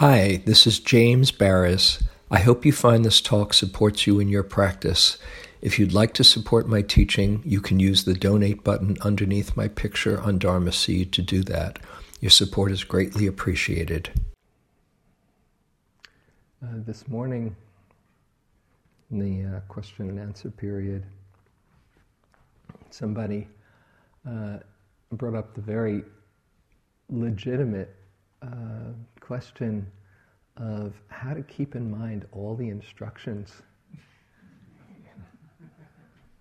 Hi, this is James Baraz. I hope you find this talk supports you in your practice. If you'd like to support my teaching, you can use the donate button underneath my picture on Dharma Seed to do that. Your support is greatly appreciated. Uh, this morning, in the uh, question and answer period, somebody uh, brought up the very legitimate uh, question of how to keep in mind all the instructions.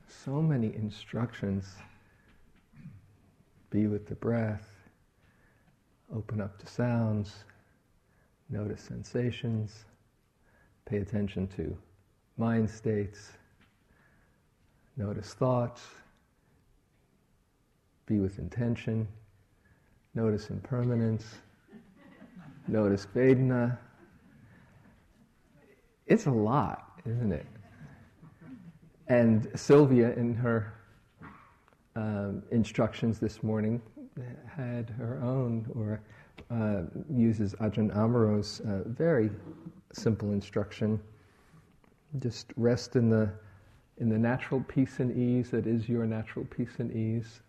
So many instructions. Be with the breath, open up to sounds, notice sensations, pay attention to mind states, notice thoughts, be with intention, notice impermanence notice Vedana. It's a lot, isn't it? And Sylvia, in her um, instructions this morning, had her own, or uh, uses Ajahn Amaro's uh, very simple instruction. Just rest in the in the natural peace and ease that is your natural peace and ease.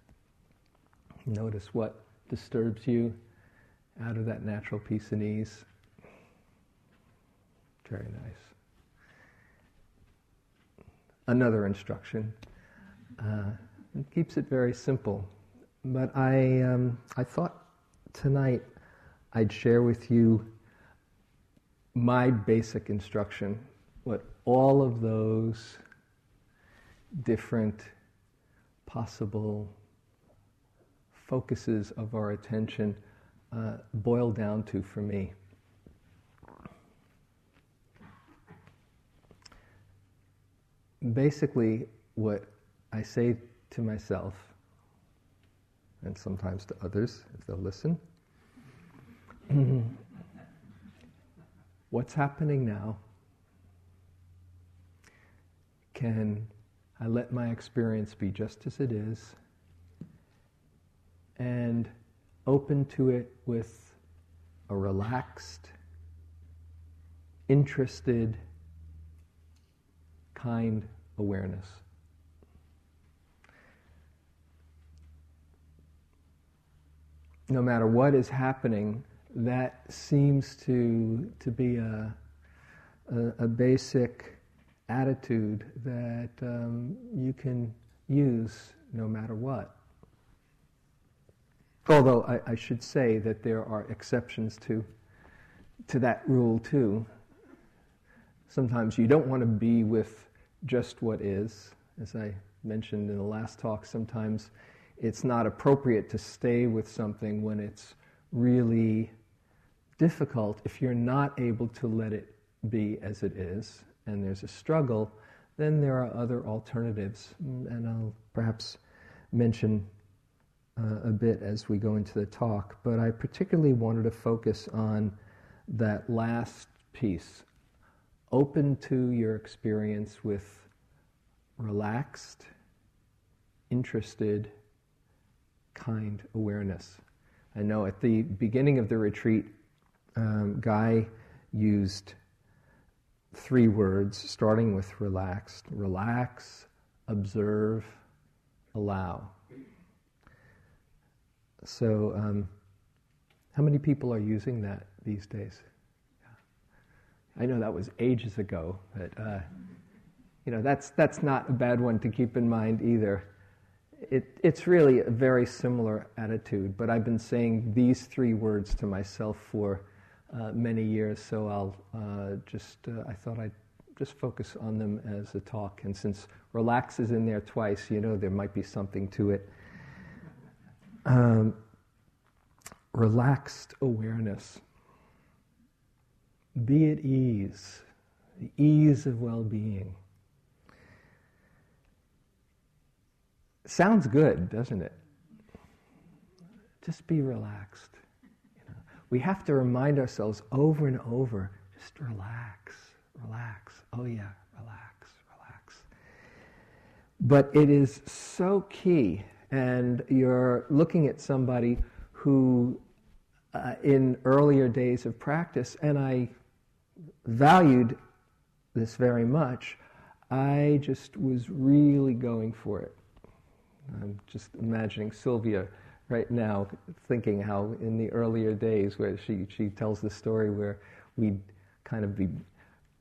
Notice what disturbs you out of that natural peace and ease. Very nice. Another instruction. Uh, it keeps it very simple. But I, um, I thought tonight I'd share with you my basic instruction, what all of those different possible focuses of our attention uh, boil down to for me. Basically, what I say to myself, and sometimes to others if they'll listen, what's happening now? Can I let my experience be just as it is? And open to it with a relaxed, interested, kind awareness. No matter what is happening, that seems to, to be a, a, a basic attitude that um, you can use no matter what. Although I, I, should say that there are exceptions to, to that rule too. Sometimes you don't want to be with just what is. As I mentioned in the last talk, sometimes it's not appropriate to stay with something when it's really difficult if you're not able to let it be as it is and there's a struggle, then there are other alternatives. And I'll perhaps mention uh, a bit as we go into the talk, but I particularly wanted to focus on that last piece open to your experience with relaxed, interested, kind awareness. I know at the beginning of the retreat, um, Guy used three words starting with relaxed relax, observe, allow. So, um, how many people are using that these days? I know that was ages ago, but uh, you know that's that's not a bad one to keep in mind either. It, it's really a very similar attitude, but I've been saying these three words to myself for uh, many years, so I'll uh, just uh, I thought I'd just focus on them as a talk. And since relax is in there twice, you know there might be something to it. Um, relaxed awareness. Be at ease, the ease of well being. Sounds good, doesn't it? Just be relaxed. You know, we have to remind ourselves over and over just relax, relax. Oh, yeah, relax, relax. But it is so key and you're looking at somebody who uh, in earlier days of practice, and I valued this very much, I just was really going for it. I'm just imagining Sylvia right now, thinking how in the earlier days, where she, she tells the story where we'd kind of be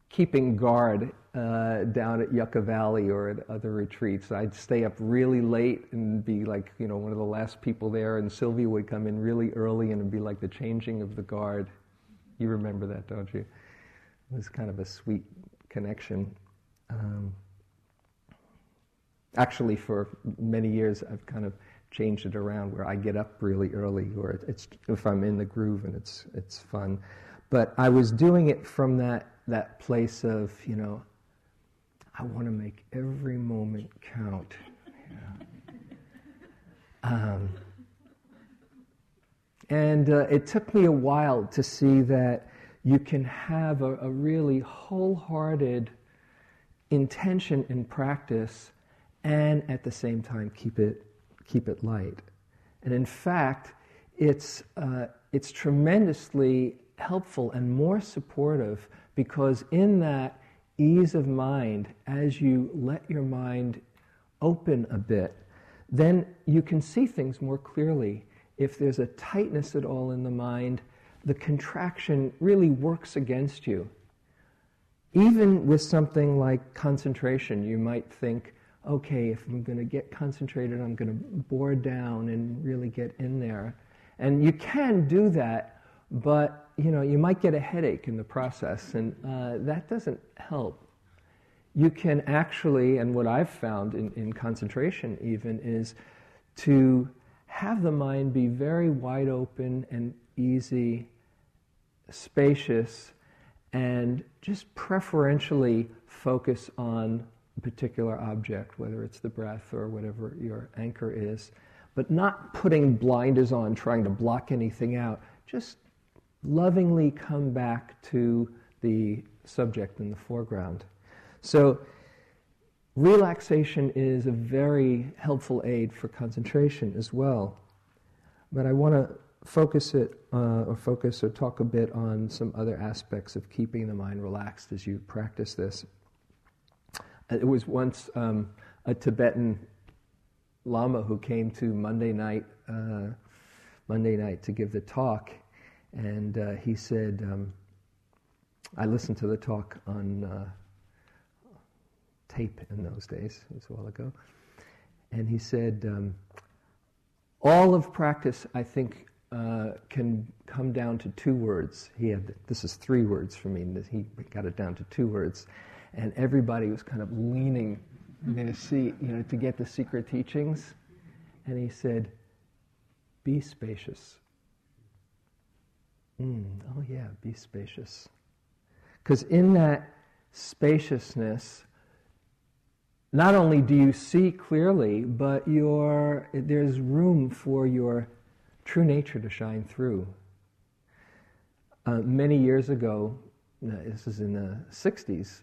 keeping guard uh, down at Yucca Valley or at other retreats. I'd stay up really late and be like, you know, one of the last people there, and Sylvia would come in really early and it'd be like the changing of the guard. You remember that, don't you? It was kind of a sweet connection. Um, actually, for many years, I've kind of changed it around where I get up really early, or it's if I'm in the groove and it's it's fun. But I was doing it from that that place of you know, I want to make every moment count. Um, and uh, it took me a while to see that you can have a, a really wholehearted intention in practice and at the same time keep it, keep it light. And in fact, it's, uh, it's tremendously helpful and more supportive because in that ease of mind, as you let your mind open a bit, then you can see things more clearly. If there's a tightness at all in the mind, the contraction really works against you. Even with something like concentration, you might think, okay, if I'm going to get concentrated, I'm going to bore down and really get in there. And you can do that, but you know, you might get a headache in the process, and uh, that doesn't help. You can actually, and what I've found in, in concentration even, is to have the mind be very wide open and easy, spacious, and just preferentially focus on a particular object, whether it's the breath or whatever your anchor is, but not putting blinders on, trying to block anything out. Just lovingly come back to the subject in the foreground. So, relaxation is a very helpful aid for concentration as well. But I want to focus it uh, or focus or talk a bit on some other aspects of keeping the mind relaxed as you practice this. It was once um, a Tibetan Lama who came to Monday night, uh, Monday night to give the talk, and uh, he said, um, I listened to the talk on uh, tape in those days, it was a while ago, and he said, um, all of practice, I think, uh, can come down to two words. He had this is three words for me. He got it down to two words, and everybody was kind of leaning in their seat, you know, to get the secret teachings. And he said, "Be spacious." Mm, oh yeah, be spacious. Because in that spaciousness, not only do you see clearly, but there's room for your true nature to shine through. Uh, many years ago, uh, this is in the 60s,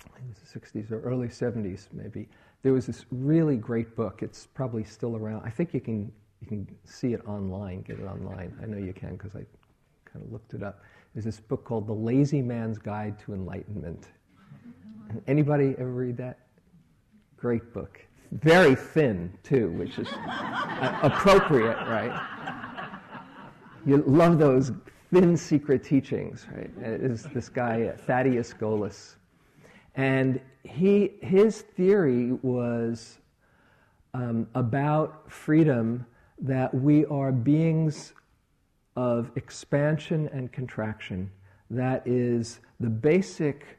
I think it was the 60s or early 70s maybe, there was this really great book. It's probably still around. I think you can, you can see it online, get it online. I know you can because I kind of looked it up. There's this book called The Lazy Man's Guide to Enlightenment. Anybody ever read that? Great book. Very thin, too, which is appropriate, right? You love those thin secret teachings, right? It is this guy, Thaddeus Golas. And he, his theory was um, about freedom that we are beings of expansion and contraction. That is the basic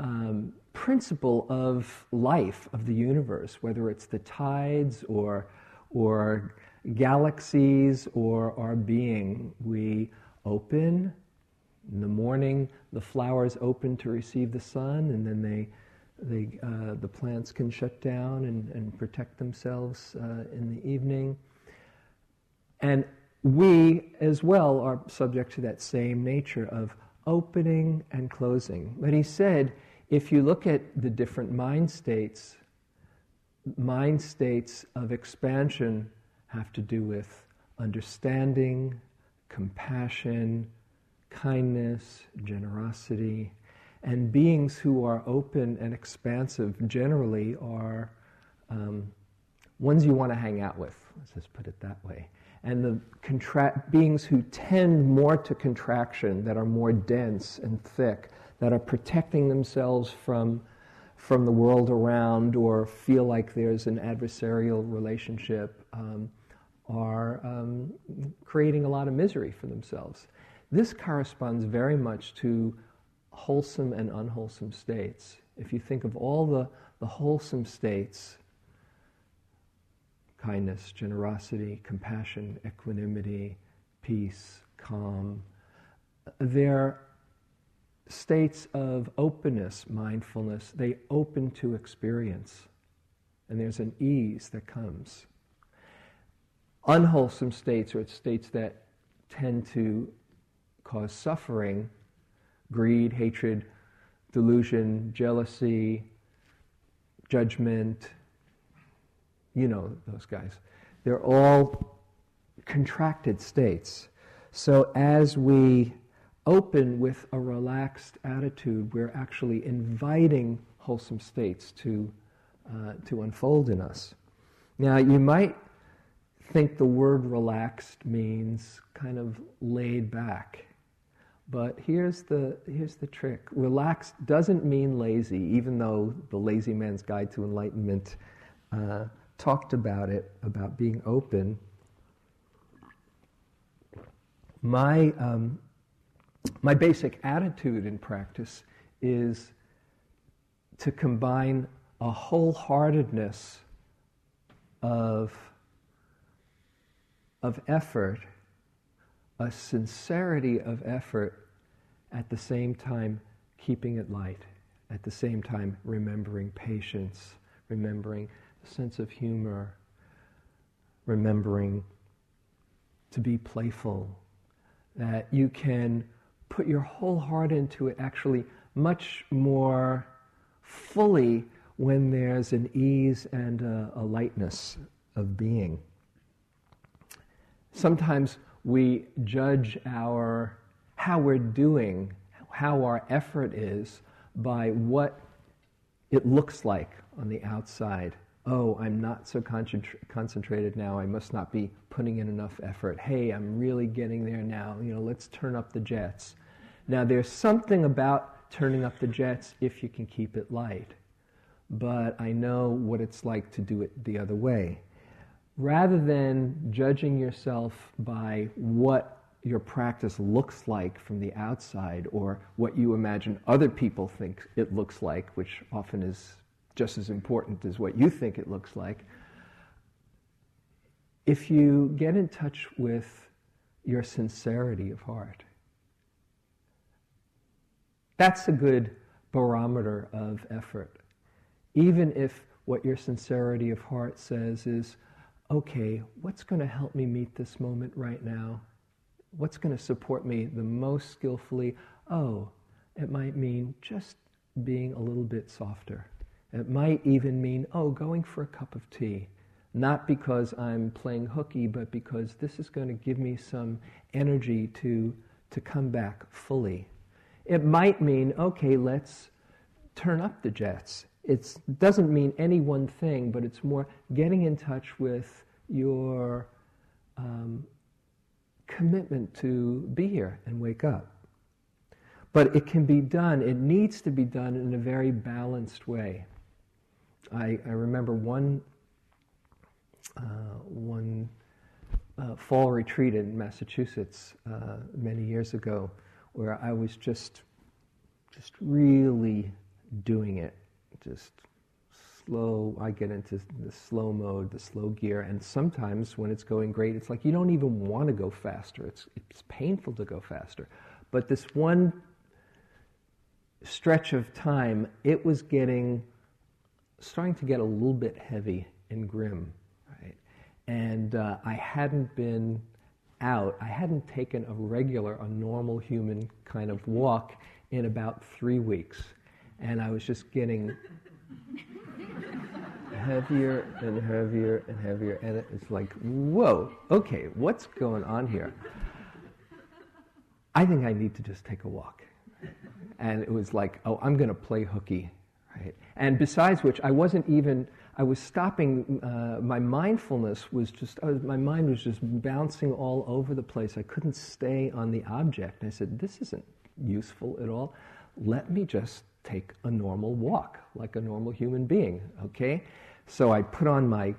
um, principle of life, of the universe, whether it's the tides or, or galaxies or our being. We open. In the morning, the flowers open to receive the sun, and then they, they, uh, the plants can shut down and, and protect themselves uh, in the evening. And we as well are subject to that same nature of opening and closing. But he said, if you look at the different mind states, mind states of expansion have to do with understanding, compassion, kindness, generosity. And beings who are open and expansive generally are um, ones you want to hang out with. Let's just put it that way. And the beings who tend more to contraction, that are more dense and thick, that are protecting themselves from, from the world around or feel like there's an adversarial relationship, um, are um, creating a lot of misery for themselves. This corresponds very much to wholesome and unwholesome states. If you think of all the, the wholesome states, kindness, generosity, compassion, equanimity, peace, calm, they're states of openness, mindfulness. They open to experience. And there's an ease that comes. Unwholesome states are states that tend to cause suffering, greed, hatred, delusion, jealousy, judgment. You know those guys. They're all contracted states. So as we open with a relaxed attitude, we're actually inviting wholesome states to, uh, to unfold in us. Now, you might think the word relaxed means kind of laid back. But here's the, here's the trick relaxed doesn't mean lazy, even though the Lazy Man's Guide to Enlightenment uh, talked about it, about being open. My, um, my basic attitude in practice is to combine a wholeheartedness of of effort, a sincerity of effort, at the same time keeping it light, at the same time remembering patience, remembering sense of humor, remembering to be playful, that you can put your whole heart into it actually much more fully when there's an ease and a, a lightness of being sometimes we judge our how we're doing, how our effort is by what it looks like on the outside. Oh, I'm not so concentra- concentrated now. I must not be putting in enough effort. Hey, I'm really getting there now. You know, let's turn up the jets. Now, there's something about turning up the jets if you can keep it light. But I know what it's like to do it the other way rather than judging yourself by what your practice looks like from the outside or what you imagine other people think it looks like, which often is just as important as what you think it looks like, if you get in touch with your sincerity of heart, that's a good barometer of effort. Even if what your sincerity of heart says is, okay, what's going to help me meet this moment right now? What's going to support me the most skillfully? Oh, it might mean just being a little bit softer. It might even mean, oh, going for a cup of tea. Not because I'm playing hooky, but because this is going to give me some energy to, to come back fully. It might mean, okay, let's turn up the jets it doesn't mean any one thing, but it's more getting in touch with your um, commitment to be here and wake up. But it can be done, it needs to be done in a very balanced way. I, I remember one, uh, one uh, fall retreat in Massachusetts uh, many years ago where I was just, just really doing it just slow. I get into the slow mode, the slow gear, and sometimes when it's going great, it's like you don't even want to go faster. It's, it's painful to go faster. But this one stretch of time, it was getting, starting to get a little bit heavy and grim, right? And uh, I hadn't been out, I hadn't taken a regular, a normal human kind of walk in about three weeks and I was just getting heavier and heavier and heavier, and it's like, whoa, okay, what's going on here? I think I need to just take a walk. And it was like, oh, I'm going to play hooky. Right? And besides which, I wasn't even, I was stopping, uh, my mindfulness was just, was, my mind was just bouncing all over the place. I couldn't stay on the object. And I said, this isn't useful at all. Let me just take a normal walk like a normal human being, okay? So I put on my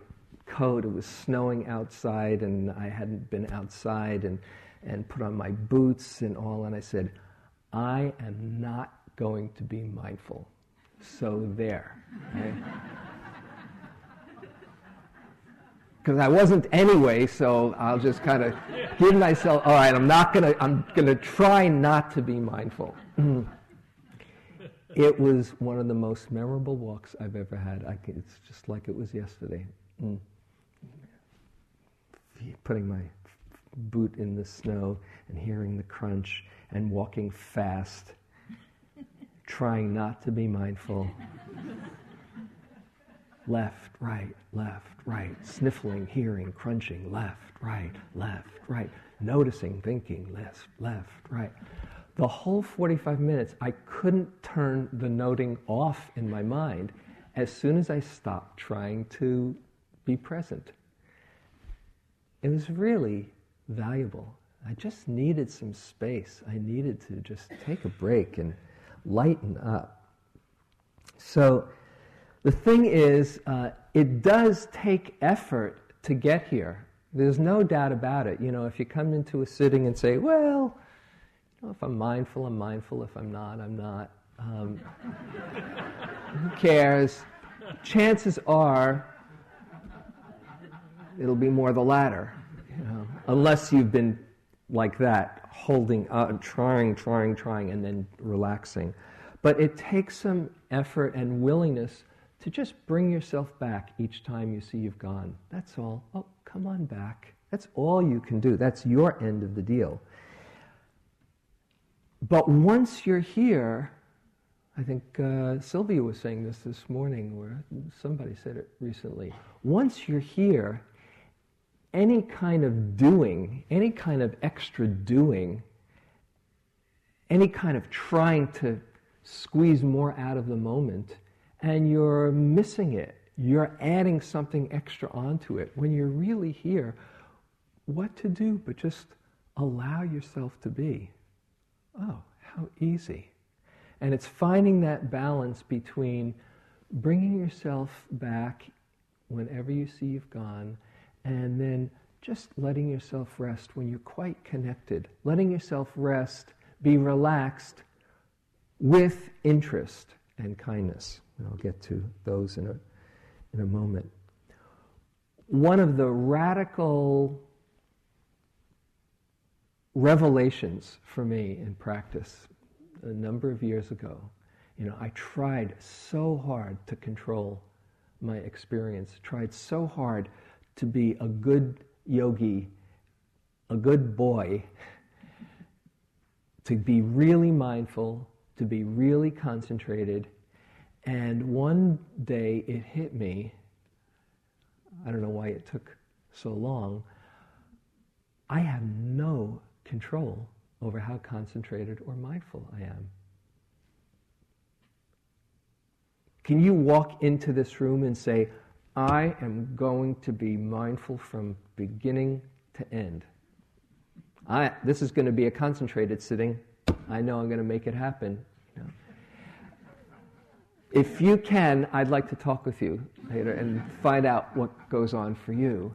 coat. It was snowing outside, and I hadn't been outside, and, and put on my boots and all. And I said, I am not going to be mindful. So there. Because I wasn't anyway, so I'll just kind of give myself, all right, I'm not to, I'm to try not to be mindful. it was one of the most memorable walks I've ever had. Can, it's just like it was yesterday. Mm. Putting my boot in the snow and hearing the crunch and walking fast, trying not to be mindful. left, right, left, right, sniffling, hearing, crunching, left, right, left, right, noticing, thinking, left, left, right. The whole 45 minutes, I couldn't turn the noting off in my mind as soon as I stopped trying to be present. It was really valuable. I just needed some space. I needed to just take a break and lighten up. So the thing is, uh, it does take effort to get here. There's no doubt about it. You know, if you come into a sitting and say, well, you know, if I'm mindful, I'm mindful. If I'm not, I'm not. Um, who cares? Chances are it'll be more the latter, you know, unless you've been like that, holding, uh, trying, trying, trying, and then relaxing. But it takes some effort and willingness to just bring yourself back each time you see you've gone. That's all. Oh, come on back. That's all you can do. That's your end of the deal. But once you're here, I think uh, Sylvia was saying this this morning, or somebody said it recently. Once you're here, any kind of doing, any kind of extra doing, any kind of trying to squeeze more out of the moment, and you're missing it. You're adding something extra onto it. When you're really here, what to do but just allow yourself to be? Oh, how easy. And it's finding that balance between bringing yourself back whenever you see you've gone and then just letting yourself rest when you're quite connected, letting yourself rest, be relaxed with interest and kindness. And I'll get to those in a, in a moment. One of the radical revelations for me in practice a number of years ago, you know, I tried so hard to control my experience, tried so hard to be a good yogi, a good boy, to be really mindful, to be really concentrated. And one day it hit me. I don't know why it took so long. I have no control over how concentrated or mindful I am. Can you walk into this room and say, I am going to be mindful from beginning to end. I, this is going to be a concentrated sitting. I know I'm going to make it happen. You know. If you can, I'd like to talk with you later and find out what goes on for you.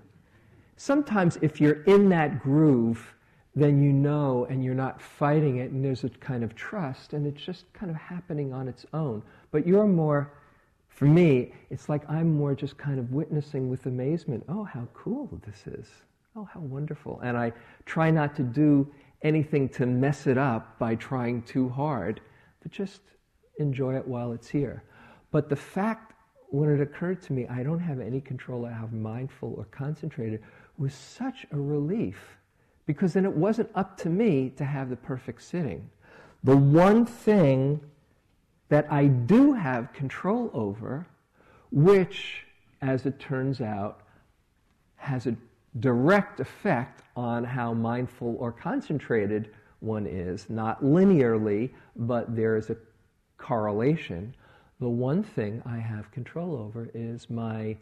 Sometimes, if you're in that groove, then you know and you're not fighting it, and there's a kind of trust, and it's just kind of happening on its own. But you're more for me, it's like I'm more just kind of witnessing with amazement oh, how cool this is. Oh, how wonderful. And I try not to do anything to mess it up by trying too hard, but just enjoy it while it's here. But the fact, when it occurred to me, I don't have any control of how mindful or concentrated, was such a relief. Because then it wasn't up to me to have the perfect sitting. The one thing that I do have control over, which, as it turns out, has a direct effect on how mindful or concentrated one is, not linearly, but there is a correlation. The one thing I have control over is my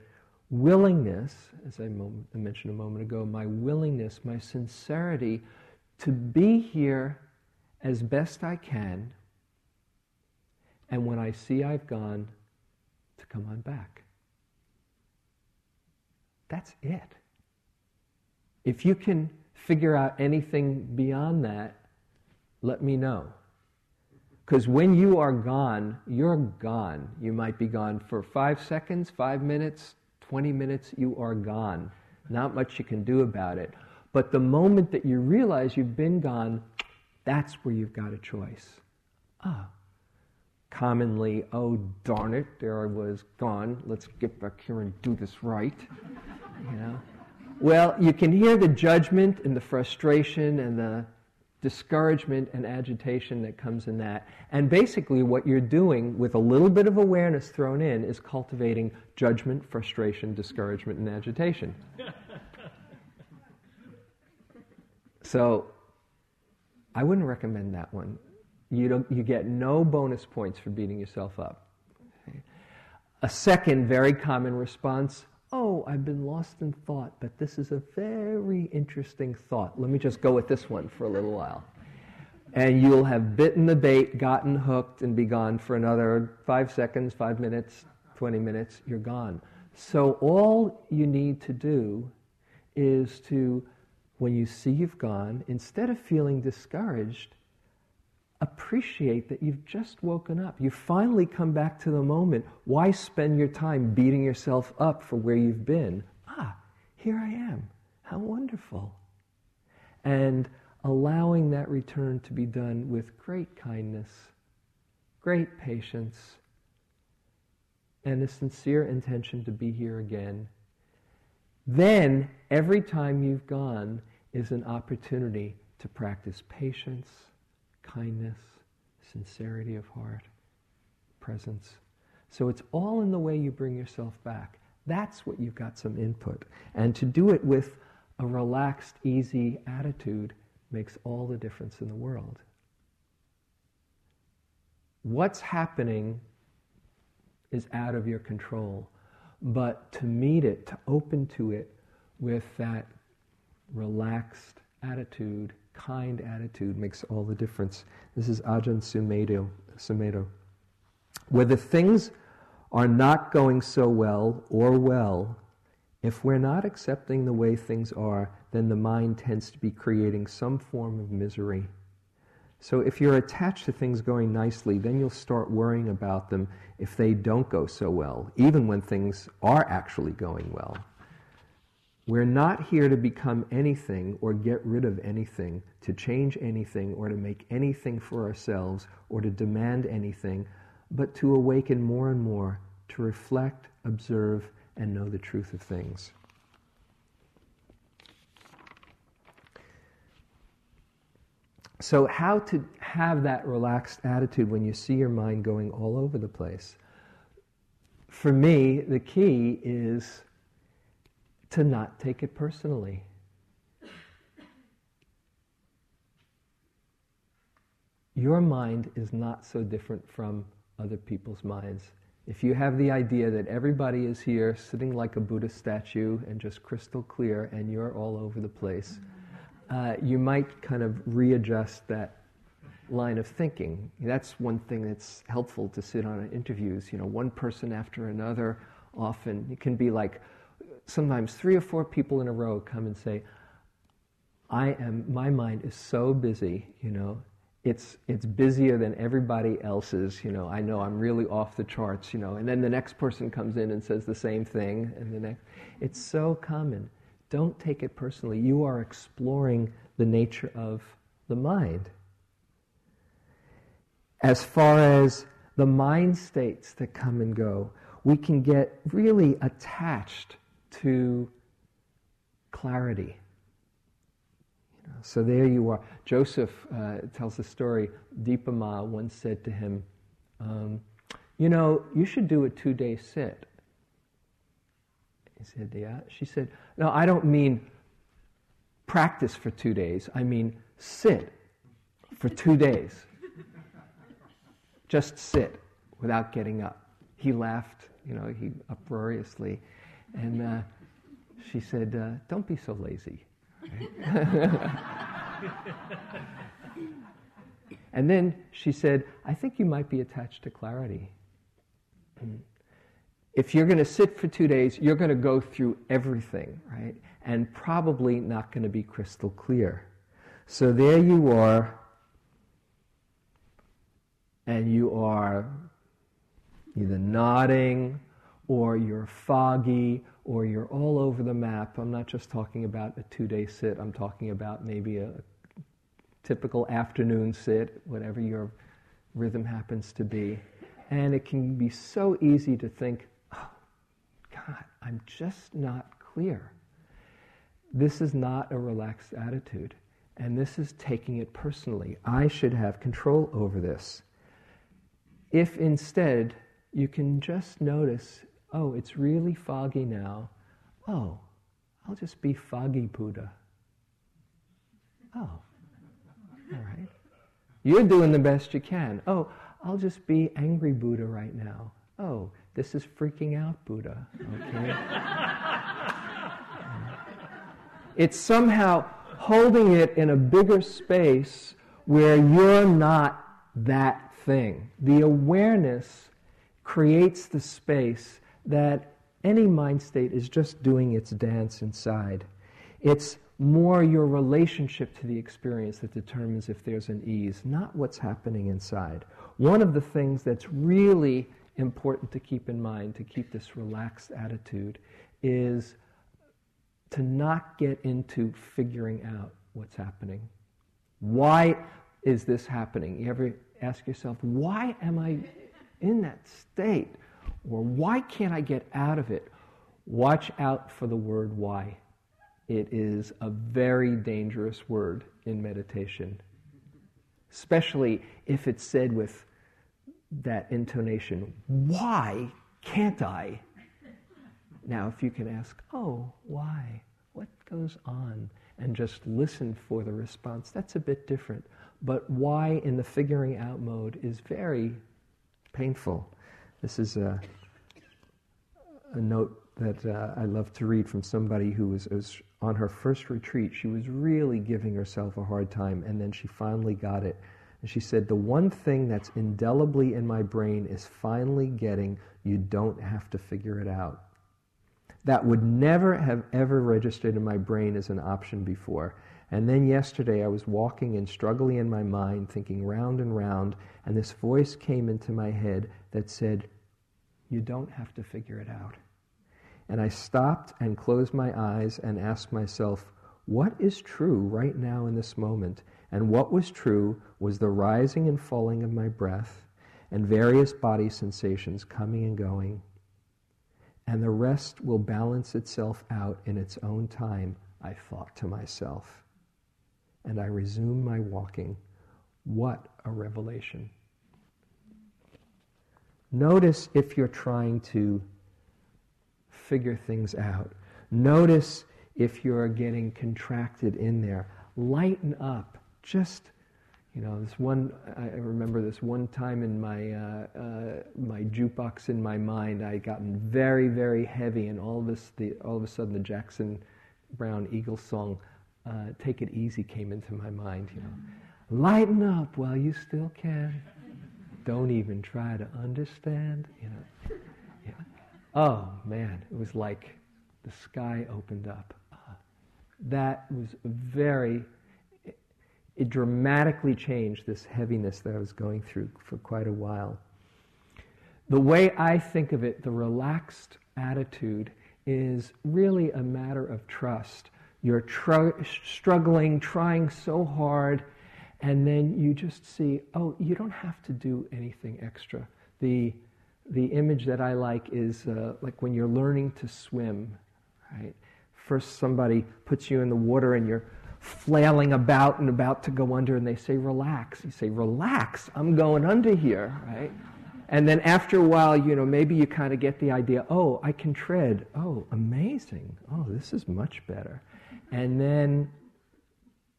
willingness, as I mentioned a moment ago, my willingness, my sincerity to be here as best I can, and when I see I've gone, to come on back. That's it. If you can figure out anything beyond that, let me know. Because when you are gone, you're gone. You might be gone for five seconds, five minutes, 20 minutes, you are gone. Not much you can do about it. But the moment that you realize you've been gone, that's where you've got a choice. Ah. Commonly, oh darn it, there I was gone. Let's get back here and do this right. You know? Well, you can hear the judgment and the frustration and the discouragement and agitation that comes in that. And basically, what you're doing with a little bit of awareness thrown in is cultivating judgment, frustration, discouragement, and agitation. so, I wouldn't recommend that one. You, don't, you get no bonus points for beating yourself up. A second very common response oh, I've been lost in thought, but this is a very interesting thought. Let me just go with this one for a little while. And you'll have bitten the bait, gotten hooked, and be gone for another five seconds, five minutes, 20 minutes, you're gone. So all you need to do is to, when you see you've gone, instead of feeling discouraged, appreciate that you've just woken up. You finally come back to the moment. Why spend your time beating yourself up for where you've been? Ah, here I am. How wonderful. And allowing that return to be done with great kindness, great patience, and a sincere intention to be here again. Then, every time you've gone is an opportunity to practice patience kindness, sincerity of heart, presence. So it's all in the way you bring yourself back. That's what you've got some input. And to do it with a relaxed, easy attitude makes all the difference in the world. What's happening is out of your control. But to meet it, to open to it with that relaxed attitude kind attitude makes all the difference. This is Ajahn Sumedho. Sumedho. Whether things are not going so well or well, if we're not accepting the way things are, then the mind tends to be creating some form of misery. So if you're attached to things going nicely, then you'll start worrying about them if they don't go so well, even when things are actually going well. We're not here to become anything or get rid of anything, to change anything or to make anything for ourselves or to demand anything, but to awaken more and more, to reflect, observe, and know the truth of things. So, how to have that relaxed attitude when you see your mind going all over the place? For me, the key is to not take it personally. Your mind is not so different from other people's minds. If you have the idea that everybody is here sitting like a Buddha statue and just crystal clear and you're all over the place, uh, you might kind of readjust that line of thinking. That's one thing that's helpful to sit on interviews. You know, one person after another, often it can be like, sometimes three or four people in a row come and say, I am, my mind is so busy, you know, it's, it's busier than everybody else's, you know, I know I'm really off the charts, you know, and then the next person comes in and says the same thing, and the next, it's so common. Don't take it personally. You are exploring the nature of the mind. As far as the mind states that come and go, we can get really attached to clarity. You know, so there you are. Joseph uh, tells the story. Dipa Ma once said to him, um, You know, you should do a two day sit. He said, Yeah. She said, No, I don't mean practice for two days. I mean sit for two days. Just sit without getting up. He laughed, you know, he uproariously. And uh, she said, uh, Don't be so lazy. and then she said, I think you might be attached to clarity. If you're going to sit for two days, you're going to go through everything, right? And probably not going to be crystal clear. So there you are, and you are either nodding or you're foggy or you're all over the map. I'm not just talking about a two day sit, I'm talking about maybe a typical afternoon sit, whatever your rhythm happens to be. And it can be so easy to think, oh, God, I'm just not clear. This is not a relaxed attitude. And this is taking it personally. I should have control over this. If instead you can just notice oh, it's really foggy now. Oh, I'll just be foggy Buddha. Oh, all right. You're doing the best you can. Oh, I'll just be angry Buddha right now. Oh, this is freaking out Buddha. Okay. it's somehow holding it in a bigger space where you're not that thing. The awareness creates the space that any mind state is just doing its dance inside. It's more your relationship to the experience that determines if there's an ease, not what's happening inside. One of the things that's really important to keep in mind to keep this relaxed attitude is to not get into figuring out what's happening. Why is this happening? You ever ask yourself, why am I in that state? Or why can't I get out of it? Watch out for the word why. It is a very dangerous word in meditation, especially if it's said with that intonation Why can't I? Now, if you can ask, Oh, why? What goes on? And just listen for the response, that's a bit different. But why in the figuring out mode is very painful. This is a, a note that uh, I love to read from somebody who was, was, on her first retreat. She was really giving herself a hard time, and then she finally got it. And she said, The one thing that's indelibly in my brain is finally getting you don't have to figure it out. That would never have ever registered in my brain as an option before. And then yesterday I was walking and struggling in my mind, thinking round and round, and this voice came into my head that said, You don't have to figure it out. And I stopped and closed my eyes and asked myself, What is true right now in this moment? And what was true was the rising and falling of my breath and various body sensations coming and going. And the rest will balance itself out in its own time, I thought to myself. And I resumed my walking. What a revelation. Notice if you're trying to figure things out. Notice if you're getting contracted in there. Lighten up. Just, you know, this one, I remember this one time in my, uh, uh, my jukebox in my mind, I gotten very, very heavy, and all of, this, the, all of a sudden the Jackson Browne Eagles song, uh, Take It Easy, came into my mind, you know. Lighten up while you still can don't even try to understand. You know, yeah. oh man, it was like the sky opened up. Uh, that was very. It, it dramatically changed this heaviness that I was going through for quite a while. The way I think of it, the relaxed attitude is really a matter of trust. You're tr- struggling, trying so hard and then you just see, oh, you don't have to do anything extra. The, the image that I like is uh, like when you're learning to swim, right? First, somebody puts you in the water and you're flailing about and about to go under, and they say, relax. You say, relax, I'm going under here, right? And then after a while, you know, maybe you kind of get the idea, oh, I can tread. Oh, amazing. Oh, this is much better. And then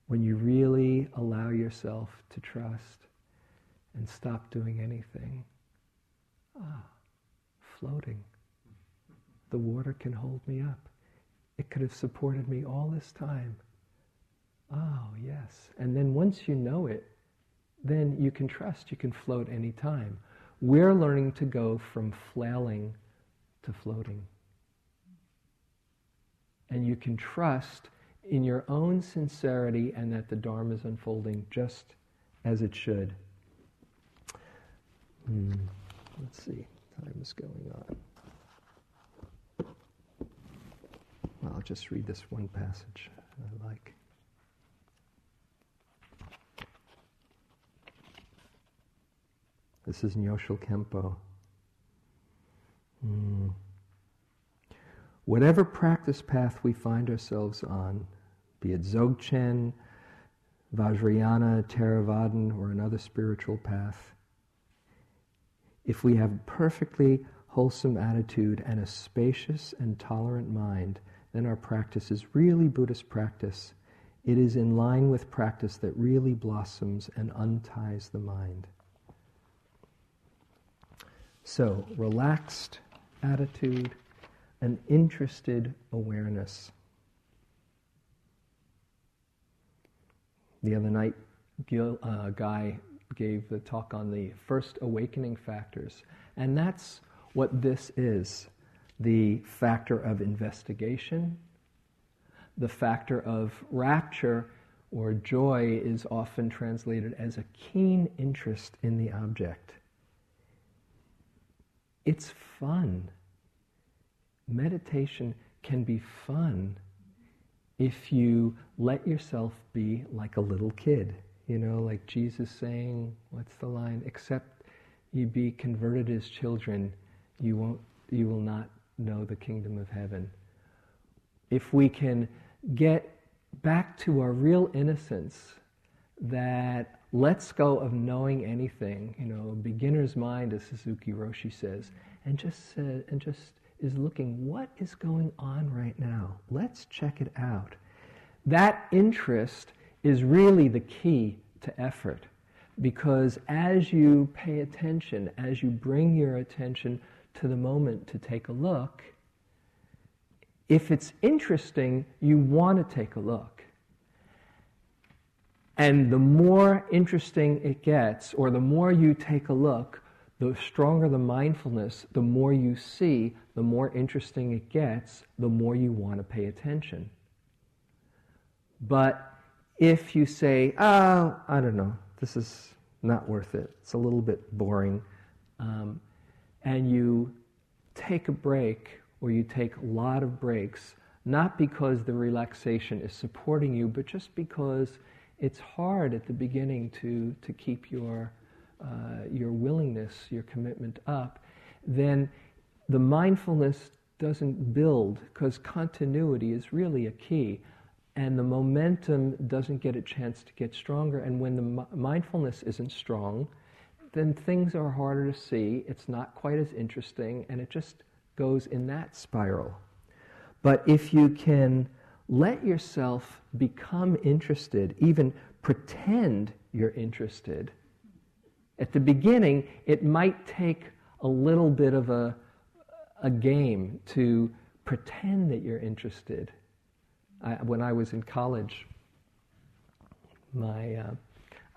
when you really allow yourself to trust and stop doing anything. Ah, floating. The water can hold me up. It could have supported me all this time. Oh, yes. And then once you know it, then you can trust you can float any time. We're learning to go from flailing to floating. And you can trust in your own sincerity and that the Dharma is unfolding just as it should. Hmm. Let's see, time is going on. I'll just read this one passage I like. This is Nyoshul Khenpo. Mm. Whatever practice path we find ourselves on, be it Dzogchen, Vajrayana, Theravadan, or another spiritual path, if we have a perfectly wholesome attitude and a spacious and tolerant mind, then our practice is really Buddhist practice. It is in line with practice that really blossoms and unties the mind. So, relaxed attitude, an interested awareness. The other night, Gil, uh, Guy gave the talk on the first awakening factors, and that's what this is the factor of investigation, the factor of rapture or joy is often translated as a keen interest in the object. It's fun. Meditation can be fun if you let yourself be like a little kid. You know, like Jesus saying, what's the line? Except you be converted as children, you won't you will not know the kingdom of heaven. If we can get back to our real innocence that lets go of knowing anything, you know, beginner's mind, as Suzuki Roshi says, and just said, and just is looking, what is going on right now? Let's check it out. That interest is really the key to effort because as you pay attention, as you bring your attention to the moment to take a look, if it's interesting, you want to take a look. And the more interesting it gets, or the more you take a look, the stronger the mindfulness, the more you see, the more interesting it gets, the more you want to pay attention. But if you say, oh, I don't know, this is not worth it, it's a little bit boring, um, and you take a break or you take a lot of breaks, not because the relaxation is supporting you, but just because it's hard at the beginning to, to keep your, uh, your willingness, your commitment up, then the mindfulness doesn't build because continuity is really a key. And the momentum doesn't get a chance to get stronger. And when the mindfulness isn't strong, then things are harder to see. It's not quite as interesting, and it just goes in that spiral. But if you can let yourself become interested, even pretend you're interested. At the beginning, it might take a little bit of a, a game to pretend that you're interested. I, when I was in college, my, uh,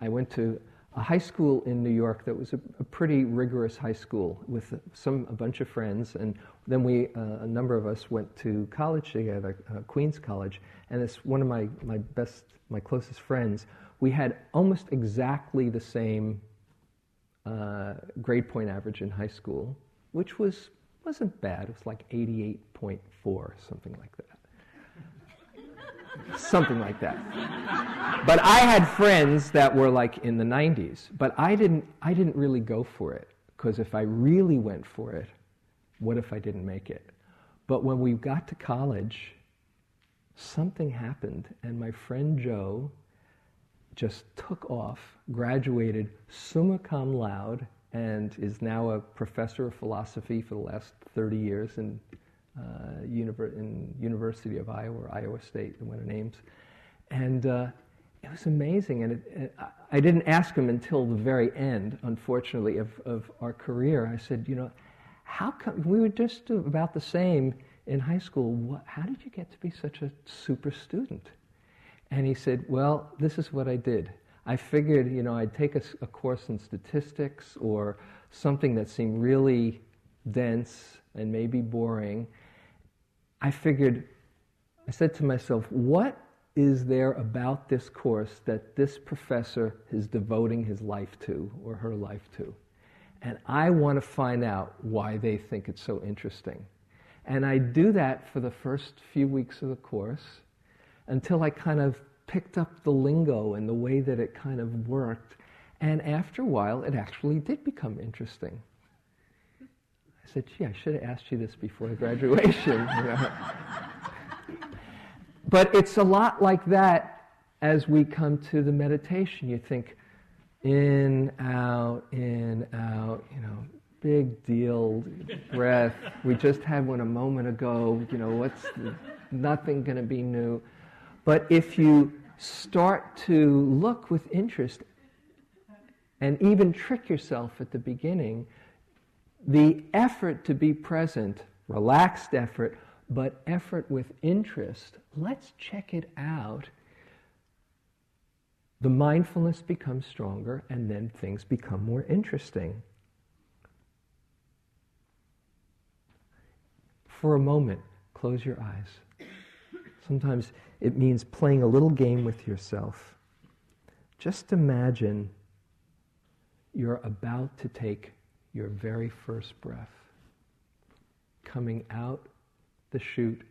I went to a high school in New York that was a, a, pretty rigorous high school with some a bunch of friends, and then we uh, a number of us went to college together, uh, Queens College, and it's one of my my best my closest friends. We had almost exactly the same uh, grade point average in high school, which was wasn't bad. It was like eighty eight point four, something like that something like that. But I had friends that were like in the 90s, but I didn't, I didn't really go for it because if I really went for it, what if I didn't make it? But when we got to college, something happened, and my friend Joe just took off, graduated summa cum laude, and is now a professor of philosophy for the last 30 years in uh, univer- in University of Iowa or Iowa State, the the names. And, uh, it was amazing. And it, I didn't ask him until the very end, unfortunately, of, of our career. I said, you know, how come we were just about the same in high school? What, how did you get to be such a super student? And he said, well, this is what I did. I figured, you know, I'd take a, a course in statistics or something that seemed really dense and maybe boring. I figured, I said to myself, what is there about this course that this professor is devoting his life to or her life to? And I want to find out why they think it's so interesting. And I do that for the first few weeks of the course until I kind of picked up the lingo and the way that it kind of worked. And after a while, it actually did become interesting. I said, gee, I should have asked you this before graduation. But it's a lot like that as we come to the meditation. You think, in, out, in, out, you know, big deal, breath. We just had one a moment ago, you know, what's nothing going to be new. But if you start to look with interest and even trick yourself at the beginning, the effort to be present, relaxed effort, but effort with interest, let's check it out. The mindfulness becomes stronger and then things become more interesting. For a moment, close your eyes. Sometimes it means playing a little game with yourself. Just imagine you're about to take your very first breath, coming out the chute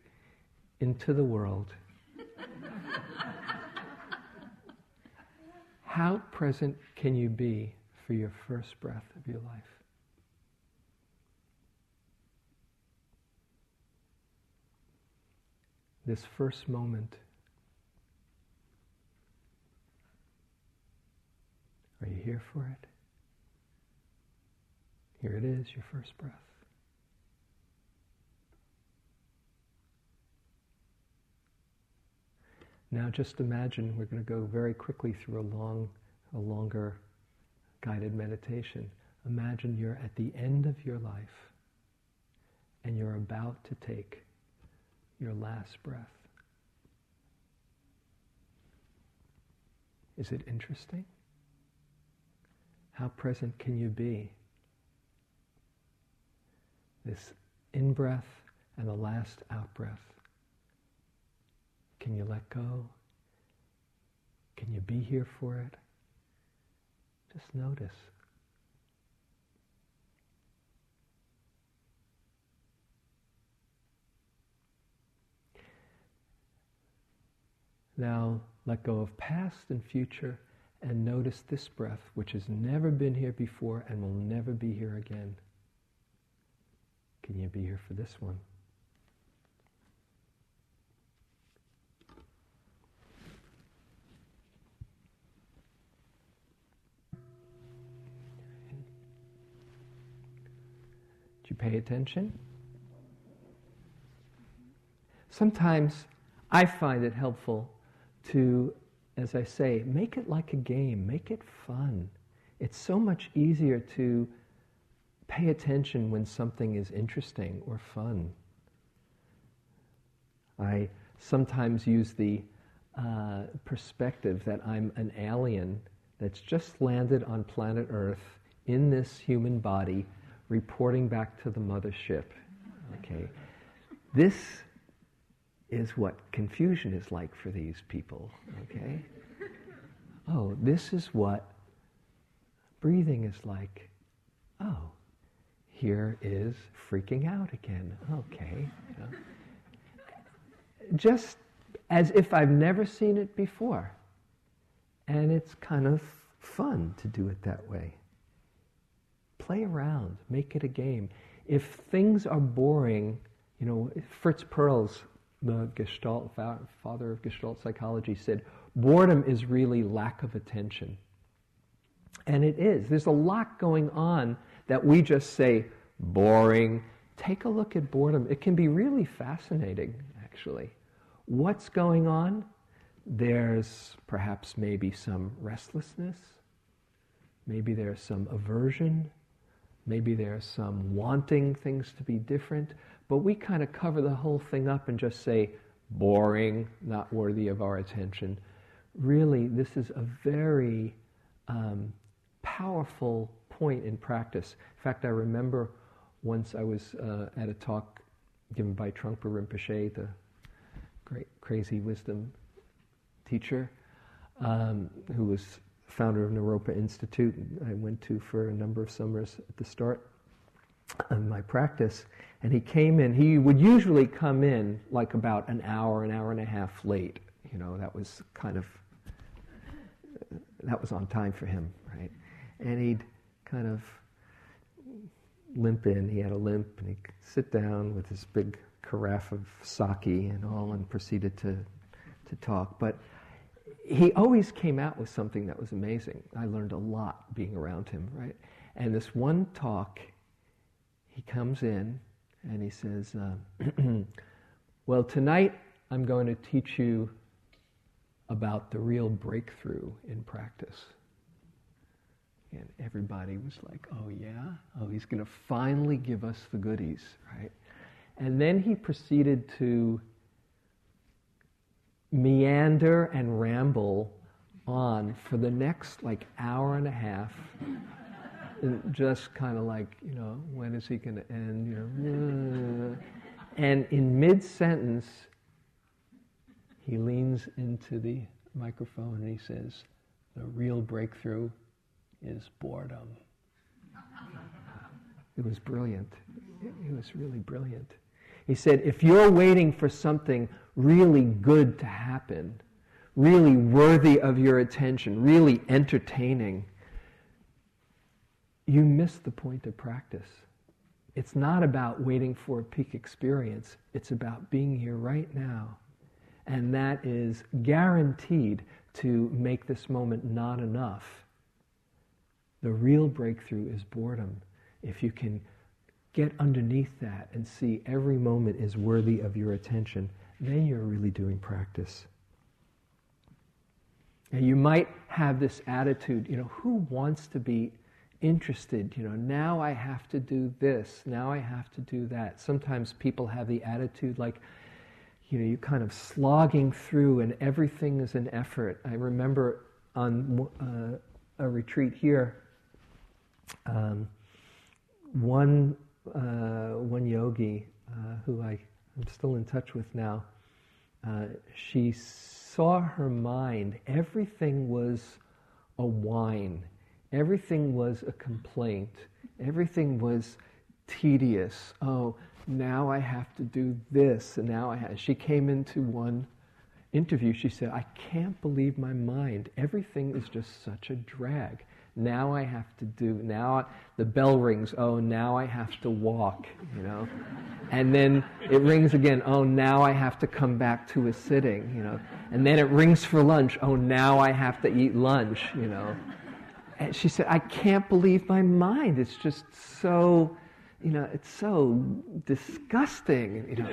into the world. How present can you be for your first breath of your life? This first moment. Are you here for it? Here it is, your first breath. Now just imagine we're going to go very quickly through a long, a longer guided meditation. Imagine you're at the end of your life and you're about to take your last breath. Is it interesting? How present can you be? This in breath and the last out breath. Can you let go? Can you be here for it? Just notice. Now let go of past and future and notice this breath, which has never been here before and will never be here again. Can you be here for this one? Do you pay attention? Sometimes I find it helpful to, as I say, make it like a game, make it fun. It's so much easier to pay attention when something is interesting or fun. I sometimes use the uh, perspective that I'm an alien that's just landed on planet Earth in this human body reporting back to the mothership. Okay? This is what confusion is like for these people. Okay? Oh, this is what breathing is like. Oh, here is freaking out again. Okay. Just as if I've never seen it before. And it's kind of fun to do it that way. Play around, make it a game. If things are boring, you know, Fritz Perls, the Gestalt father of Gestalt psychology, said boredom is really lack of attention. And it is. There's a lot going on that we just say boring. Take a look at boredom. It can be really fascinating, actually. What's going on? there's perhaps maybe some restlessness, maybe there's some aversion, maybe there's some wanting things to be different, but we kind of cover the whole thing up and just say, boring, not worthy of our attention. Really, this is a very um, powerful point in practice. In fact, I remember once I was uh, at a talk given by Trungpa Rinpoche, the great crazy wisdom teacher, um, who was founder of Naropa Institute. I went to for a number of summers at the start of my practice. And he came in, he would usually come in like about an hour, an hour and a half late. You know, that was kind of, that was on time for him, right? And he'd kind of limp in. He had a limp, and he'd sit down with his big carafe of sake and all, and proceeded to, to talk. But he always came out with something that was amazing. I learned a lot being around him, right? And this one talk, he comes in and he says, uh, Well, tonight I'm going to teach you about the real breakthrough in practice. And everybody was like, oh, yeah? Oh, he's going to finally give us the goodies, right? And then he proceeded to meander and ramble on for the next like hour and a half. Just kind of like, you know, when is he going to end? You know, and in mid sentence, he leans into the microphone and he says, The real breakthrough is boredom. It was brilliant. It was really brilliant. He said, if you're waiting for something really good to happen, really worthy of your attention, really entertaining, you miss the point of practice. It's not about waiting for a peak experience, it's about being here right now. And that is guaranteed to make this moment not enough the real breakthrough is boredom. If you can get underneath that and see every moment is worthy of your attention, then you're really doing practice. And you might have this attitude, you know, who wants to be interested? You know, now I have to do this, now I have to do that. Sometimes people have the attitude like, you know, you're kind of slogging through and everything is an effort. I remember on uh, a retreat here um, one, uh, one yogi uh, who I, I'm still in touch with now, uh, she saw her mind, everything was a whine, everything was a complaint, everything was tedious. Oh, now I have to do this, and now I have. She came into one interview, she said, I can't believe my mind. Everything is just such a drag. Now I have to do, now the bell rings, oh, now I have to walk, you know. And then it rings again, oh, now I have to come back to a sitting, you know. And then it rings for lunch, oh, now I have to eat lunch, you know. And she said, I can't believe my mind. It's just so, you know, it's so disgusting, you know.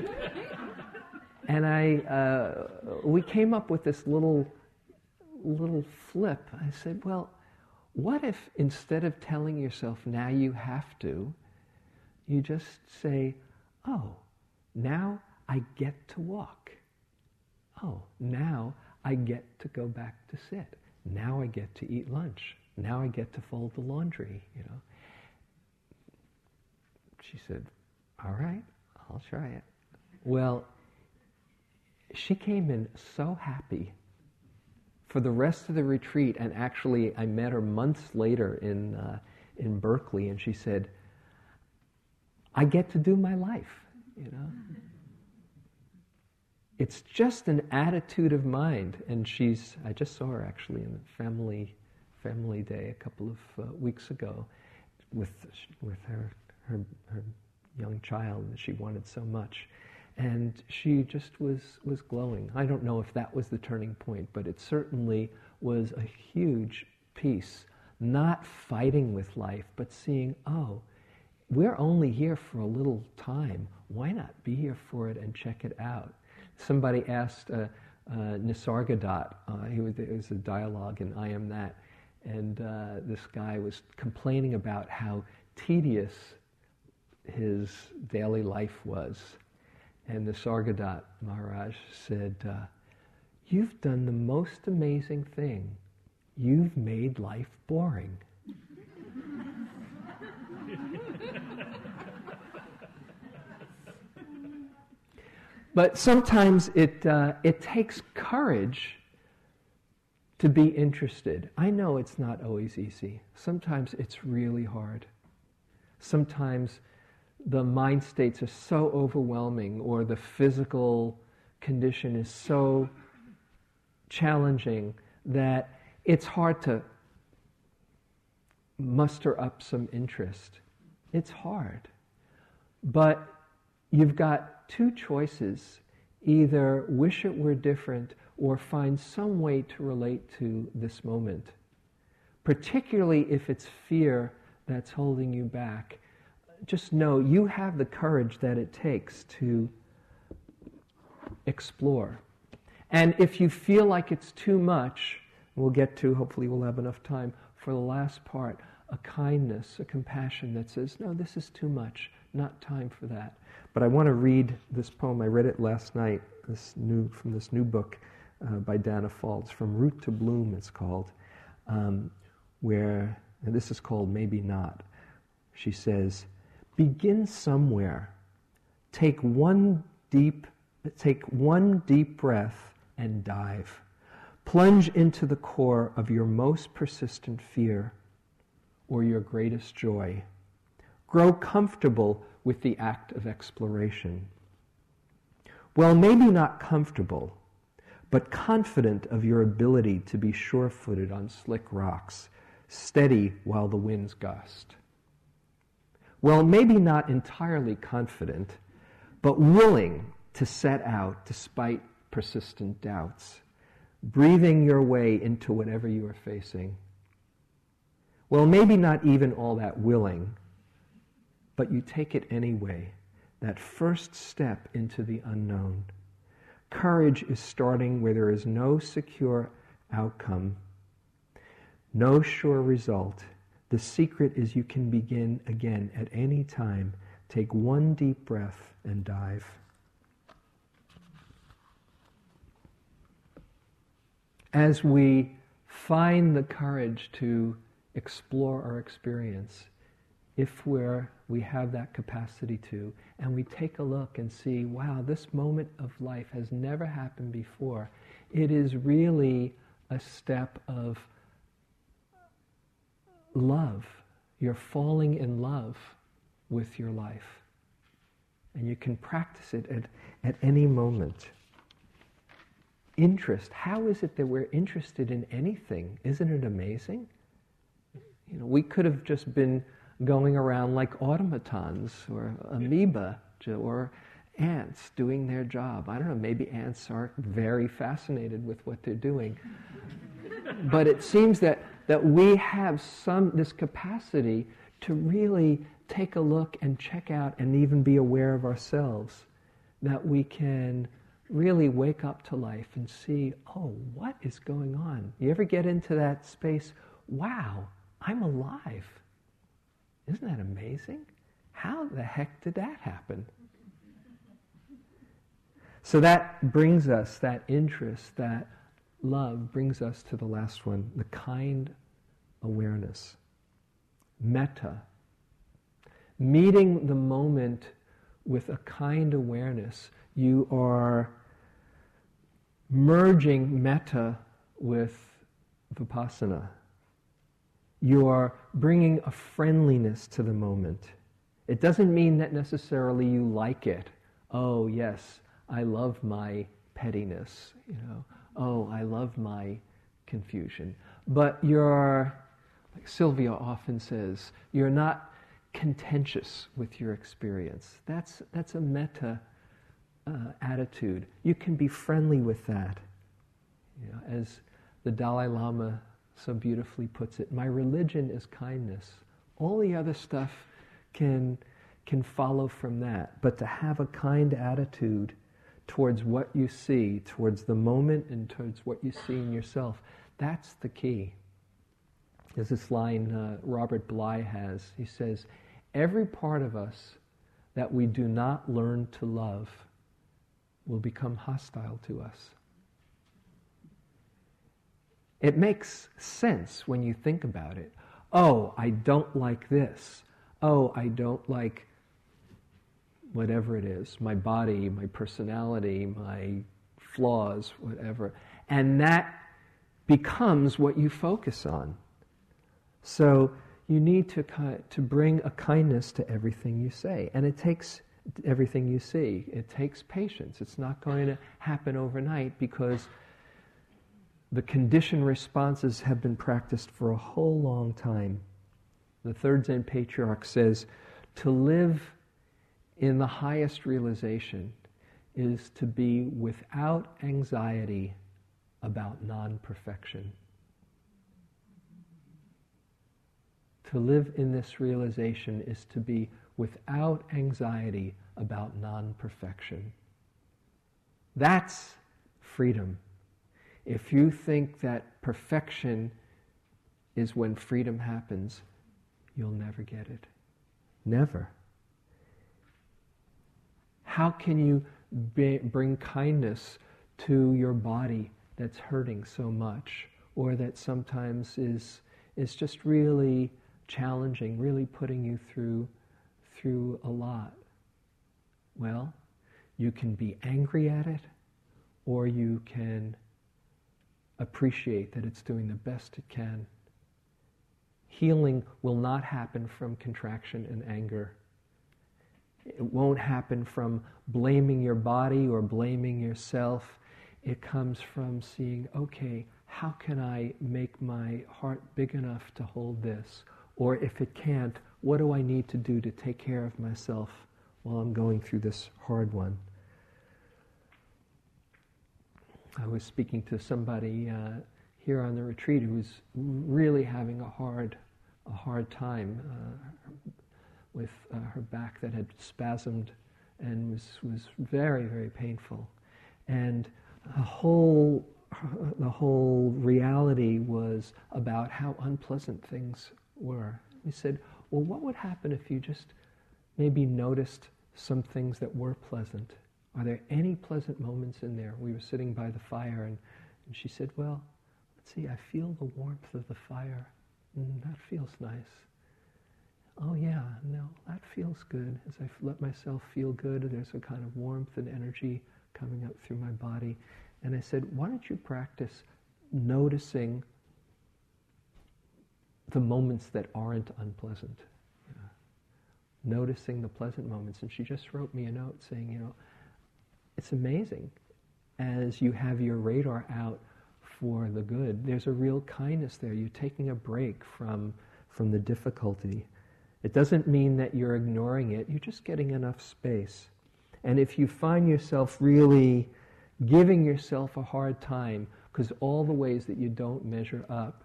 And I, uh, we came up with this little, little flip. I said, well, what if instead of telling yourself, now you have to, you just say, oh, now I get to walk. Oh, now I get to go back to sit. Now I get to eat lunch. Now I get to fold the laundry, you know. She said, all right, I'll try it. Well, she came in so happy for the rest of the retreat, and actually, I met her months later in, uh, in Berkeley, and she said, I get to do my life, you know? It's just an attitude of mind, and she's, I just saw her actually in the family, family day a couple of uh, weeks ago with, with her, her, her young child that she wanted so much and she just was was glowing. I don't know if that was the turning point, but it certainly was a huge piece. Not fighting with life, but seeing, oh, we're only here for a little time. Why not be here for it and check it out? Somebody asked a, uh, Nisargadatta. Uh, it was a dialogue in I Am That. And uh, this guy was complaining about how tedious his daily life was. And Nisargadatta Maharaj said, uh, You've done the most amazing thing. You've made life boring. But sometimes it, uh, it takes courage to be interested. I know it's not always easy. Sometimes it's really hard. Sometimes the mind states are so overwhelming or the physical condition is so challenging that it's hard to muster up some interest. It's hard. But you've got two choices either wish it were different or find some way to relate to this moment, particularly if it's fear that's holding you back. Just know you have the courage that it takes to explore. And if you feel like it's too much, we'll get to, hopefully, we'll have enough time for the last part a kindness, a compassion that says, no, this is too much, not time for that. But I want to read this poem. I read it last night, this new, from this new book uh, by Danna Faulds, From Root to Bloom, it's called, um, where, this is called Maybe Not. She says, Begin somewhere. Take one deep, take one deep breath and dive. Plunge into the core of your most persistent fear or your greatest joy. Grow comfortable with the act of exploration. Well, maybe not comfortable, but confident of your ability to be sure footed on slick rocks, steady while the winds gust. Well, maybe not entirely confident, but willing to set out despite persistent doubts, breathing your way into whatever you are facing. Well, maybe not even all that willing, but you take it anyway, that first step into the unknown. Courage is starting where there is no secure outcome, no sure result. The secret is you can begin again at any time. Take one deep breath and dive. As we find the courage to explore our experience, if we're, we have that capacity to, and we take a look and see, wow, this moment of life has never happened before, it is really a step of love. You're falling in love with your life. And you can practice it at, at any moment. Interest. How is it that we're interested in anything? Isn't it amazing? You know, we could have just been going around like automatons or amoeba or ants doing their job. I don't know, maybe ants aren't very fascinated with what they're doing. but it seems that, that we have some this capacity to really take a look and check out and even be aware of ourselves. That we can really wake up to life and see, oh, what is going on? You ever get into that space? Wow, I'm alive. Isn't that amazing? How the heck did that happen? So that brings us, that interest, that love brings us to the last one the kind awareness. Metta. Meeting the moment with a kind awareness, you are merging metta with vipassana you're bringing a friendliness to the moment. It doesn't mean that necessarily you like it. Oh, yes, I love my pettiness, you know. Oh, I love my confusion. But you're, like Sylvia often says, you're not contentious with your experience. That's, that's a metta uh, attitude. You can be friendly with that. You know, as the Dalai Lama so beautifully puts it. My religion is kindness. All the other stuff can, can follow from that. But to have a kind attitude towards what you see, towards the moment and towards what you see in yourself. That's the key. There's this line uh, Robert Bly has. He says, Every part of us that we do not learn to love will become hostile to us. It makes sense when you think about it. Oh, I don't like this. Oh, I don't like whatever it is my body, my personality, my flaws, whatever. And that becomes what you focus on. So you need to, to bring a kindness to everything you say. And it takes everything you see. It takes patience. It's not going to happen overnight because the conditioned responses have been practiced for a whole long time. The third Zen patriarch says to live in the highest realization is to be without anxiety about non perfection. To live in this realization is to be without anxiety about non perfection. That's freedom. If you think that perfection is when freedom happens, you'll never get it. Never. How can you be, bring kindness to your body that's hurting so much or that sometimes is, is just really challenging, really putting you through, through a lot? Well, you can be angry at it or you can appreciate that it's doing the best it can. Healing will not happen from contraction and anger. It won't happen from blaming your body or blaming yourself. It comes from seeing, okay, how can I make my heart big enough to hold this? Or if it can't, what do I need to do to take care of myself while I'm going through this hard one? I was speaking to somebody uh, here on the retreat who was really having a hard, a hard time. Uh, with uh, her back that had spasmed and was, was very, very painful. And the whole, the whole reality was about how unpleasant things were. We said, well, what would happen if you just maybe noticed some things that were pleasant? Are there any pleasant moments in there? We were sitting by the fire, and, and she said, Well, let's see, I feel the warmth of the fire. Mm, that feels nice oh yeah, no, that feels good. As I let myself feel good, there's a kind of warmth and energy coming up through my body. And I said, why don't you practice noticing the moments that aren't unpleasant? Noticing the pleasant moments. And she just wrote me a note saying, you know, it's amazing as you have your radar out for the good. There's a real kindness there. You're taking a break from, from the difficulty. It doesn't mean that you're ignoring it, you're just getting enough space. And if you find yourself really giving yourself a hard time because all the ways that you don't measure up,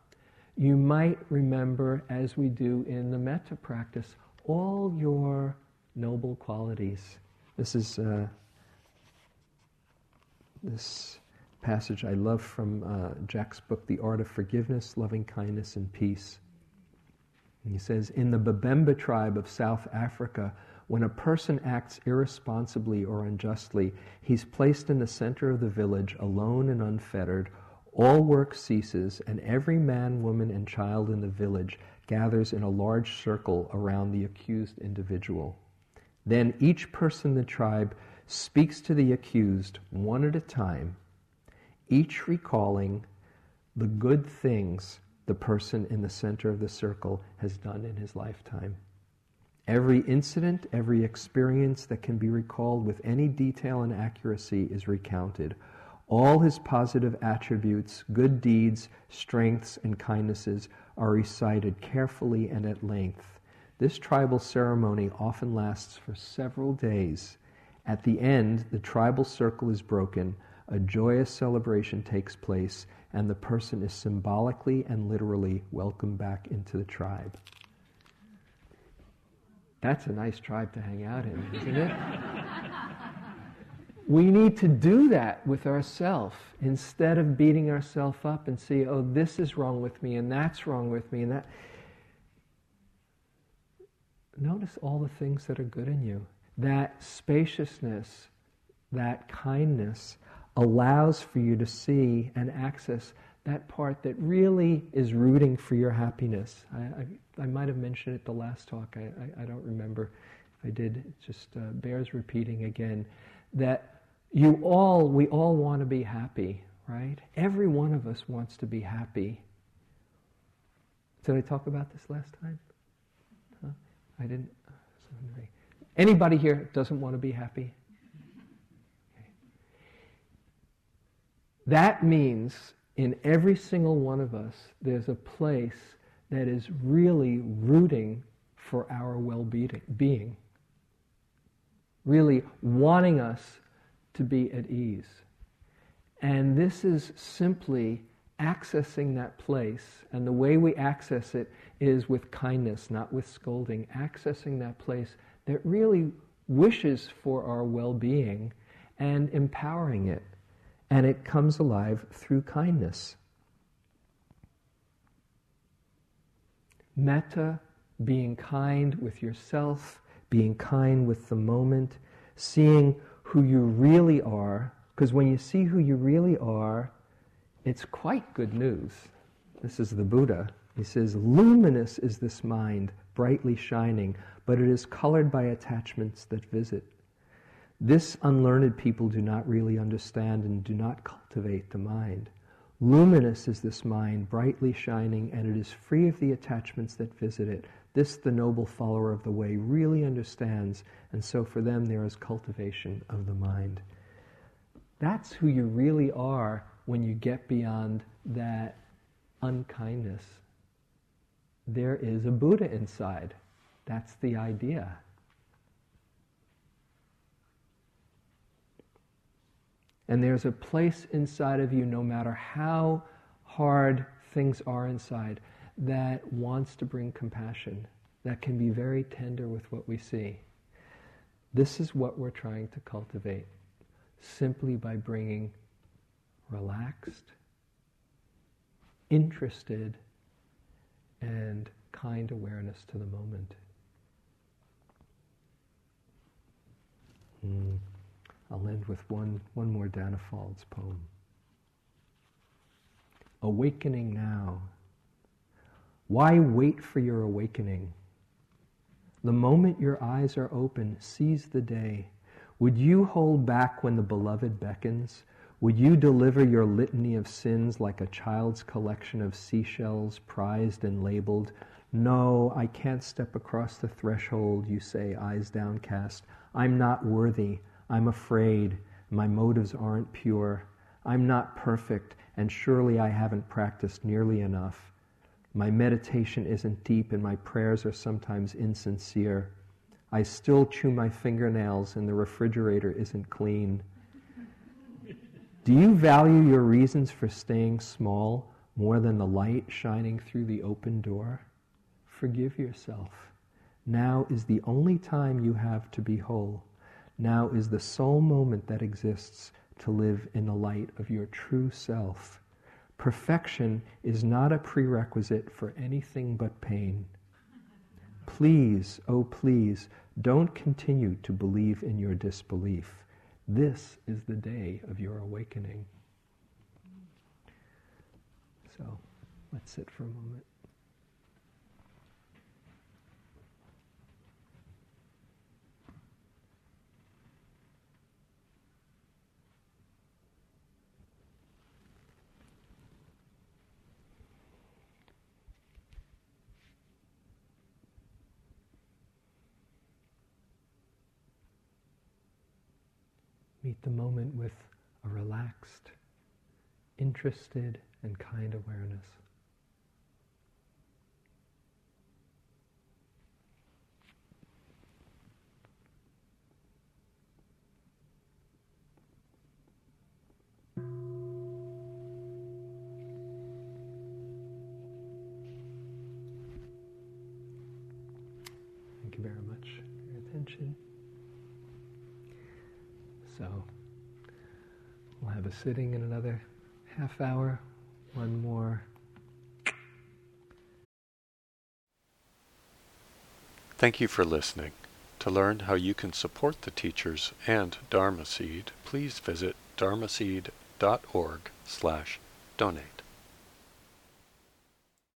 you might remember, as we do in the metta practice, all your noble qualities. This is uh, this passage I love from uh, Jack's book, The Art of Forgiveness, Loving Kindness, and Peace. He says, in the Babemba tribe of South Africa, when a person acts irresponsibly or unjustly, he's placed in the center of the village, alone and unfettered. All work ceases, and every man, woman, and child in the village gathers in a large circle around the accused individual. Then each person in the tribe speaks to the accused one at a time, each recalling the good things the person in the center of the circle has done in his lifetime. Every incident, every experience that can be recalled with any detail and accuracy is recounted. All his positive attributes, good deeds, strengths, and kindnesses are recited carefully and at length. This tribal ceremony often lasts for several days. At the end, the tribal circle is broken, a joyous celebration takes place, and the person is symbolically and literally welcomed back into the tribe. That's a nice tribe to hang out in, isn't it? we need to do that with ourselves instead of beating ourselves up and see, oh, this is wrong with me and that's wrong with me and that. Notice all the things that are good in you. That spaciousness, that kindness allows for you to see and access that part that really is rooting for your happiness. I, I, I might have mentioned it the last talk. I, I, don't remember if I did. It just uh, bears repeating again that you all, we all want to be happy, right? Every one of us wants to be happy. Did I talk about this last time? Huh? I didn't. Anybody here doesn't want to be happy? Okay. That means in every single one of us, there's a place that is really rooting for our well being, really wanting us to be at ease. And this is simply accessing that place. And the way we access it is with kindness, not with scolding. Accessing that place that really wishes for our well being and empowering it. And it comes alive through kindness. Metta, being kind with yourself, being kind with the moment, seeing who you really are, because when you see who you really are, it's quite good news. This is the Buddha. He says, Luminous is this mind, brightly shining, but it is colored by attachments that visit. This unlearned people do not really understand and do not cultivate the mind. Luminous is this mind, brightly shining, and it is free of the attachments that visit it. This the noble follower of the way really understands, and so for them there is cultivation of the mind. That's who you really are when you get beyond that unkindness. There is a Buddha inside. That's the idea. And there's a place inside of you, no matter how hard things are inside, that wants to bring compassion, that can be very tender with what we see. This is what we're trying to cultivate simply by bringing relaxed, interested, and kind awareness to the moment. Mm. I'll end with one, one more Danna Faulds poem. Awakening now why wait for your awakening? The moment your eyes are open, seize the day. Would you hold back when the beloved beckons? Would you deliver your litany of sins like a child's collection of seashells prized and labeled? No, I can't step across the threshold, you say, eyes downcast. I'm not worthy. I'm afraid. My motives aren't pure. I'm not perfect, and surely I haven't practiced nearly enough. My meditation isn't deep and my prayers are sometimes insincere. I still chew my fingernails and the refrigerator isn't clean. Do you value your reasons for staying small more than the light shining through the open door? Forgive yourself. Now is the only time you have to be whole. Now is the sole moment that exists to live in the light of your true self. Perfection is not a prerequisite for anything but pain. Please, oh please, don't continue to believe in your disbelief. This is the day of your awakening. So let's sit for a moment. Meet the moment with a relaxed, interested, and kind awareness. Sitting in another half hour. One more. Thank you for listening. To learn how you can support the teachers and Dharma Seed, please visit dharmaseed.org slash donate.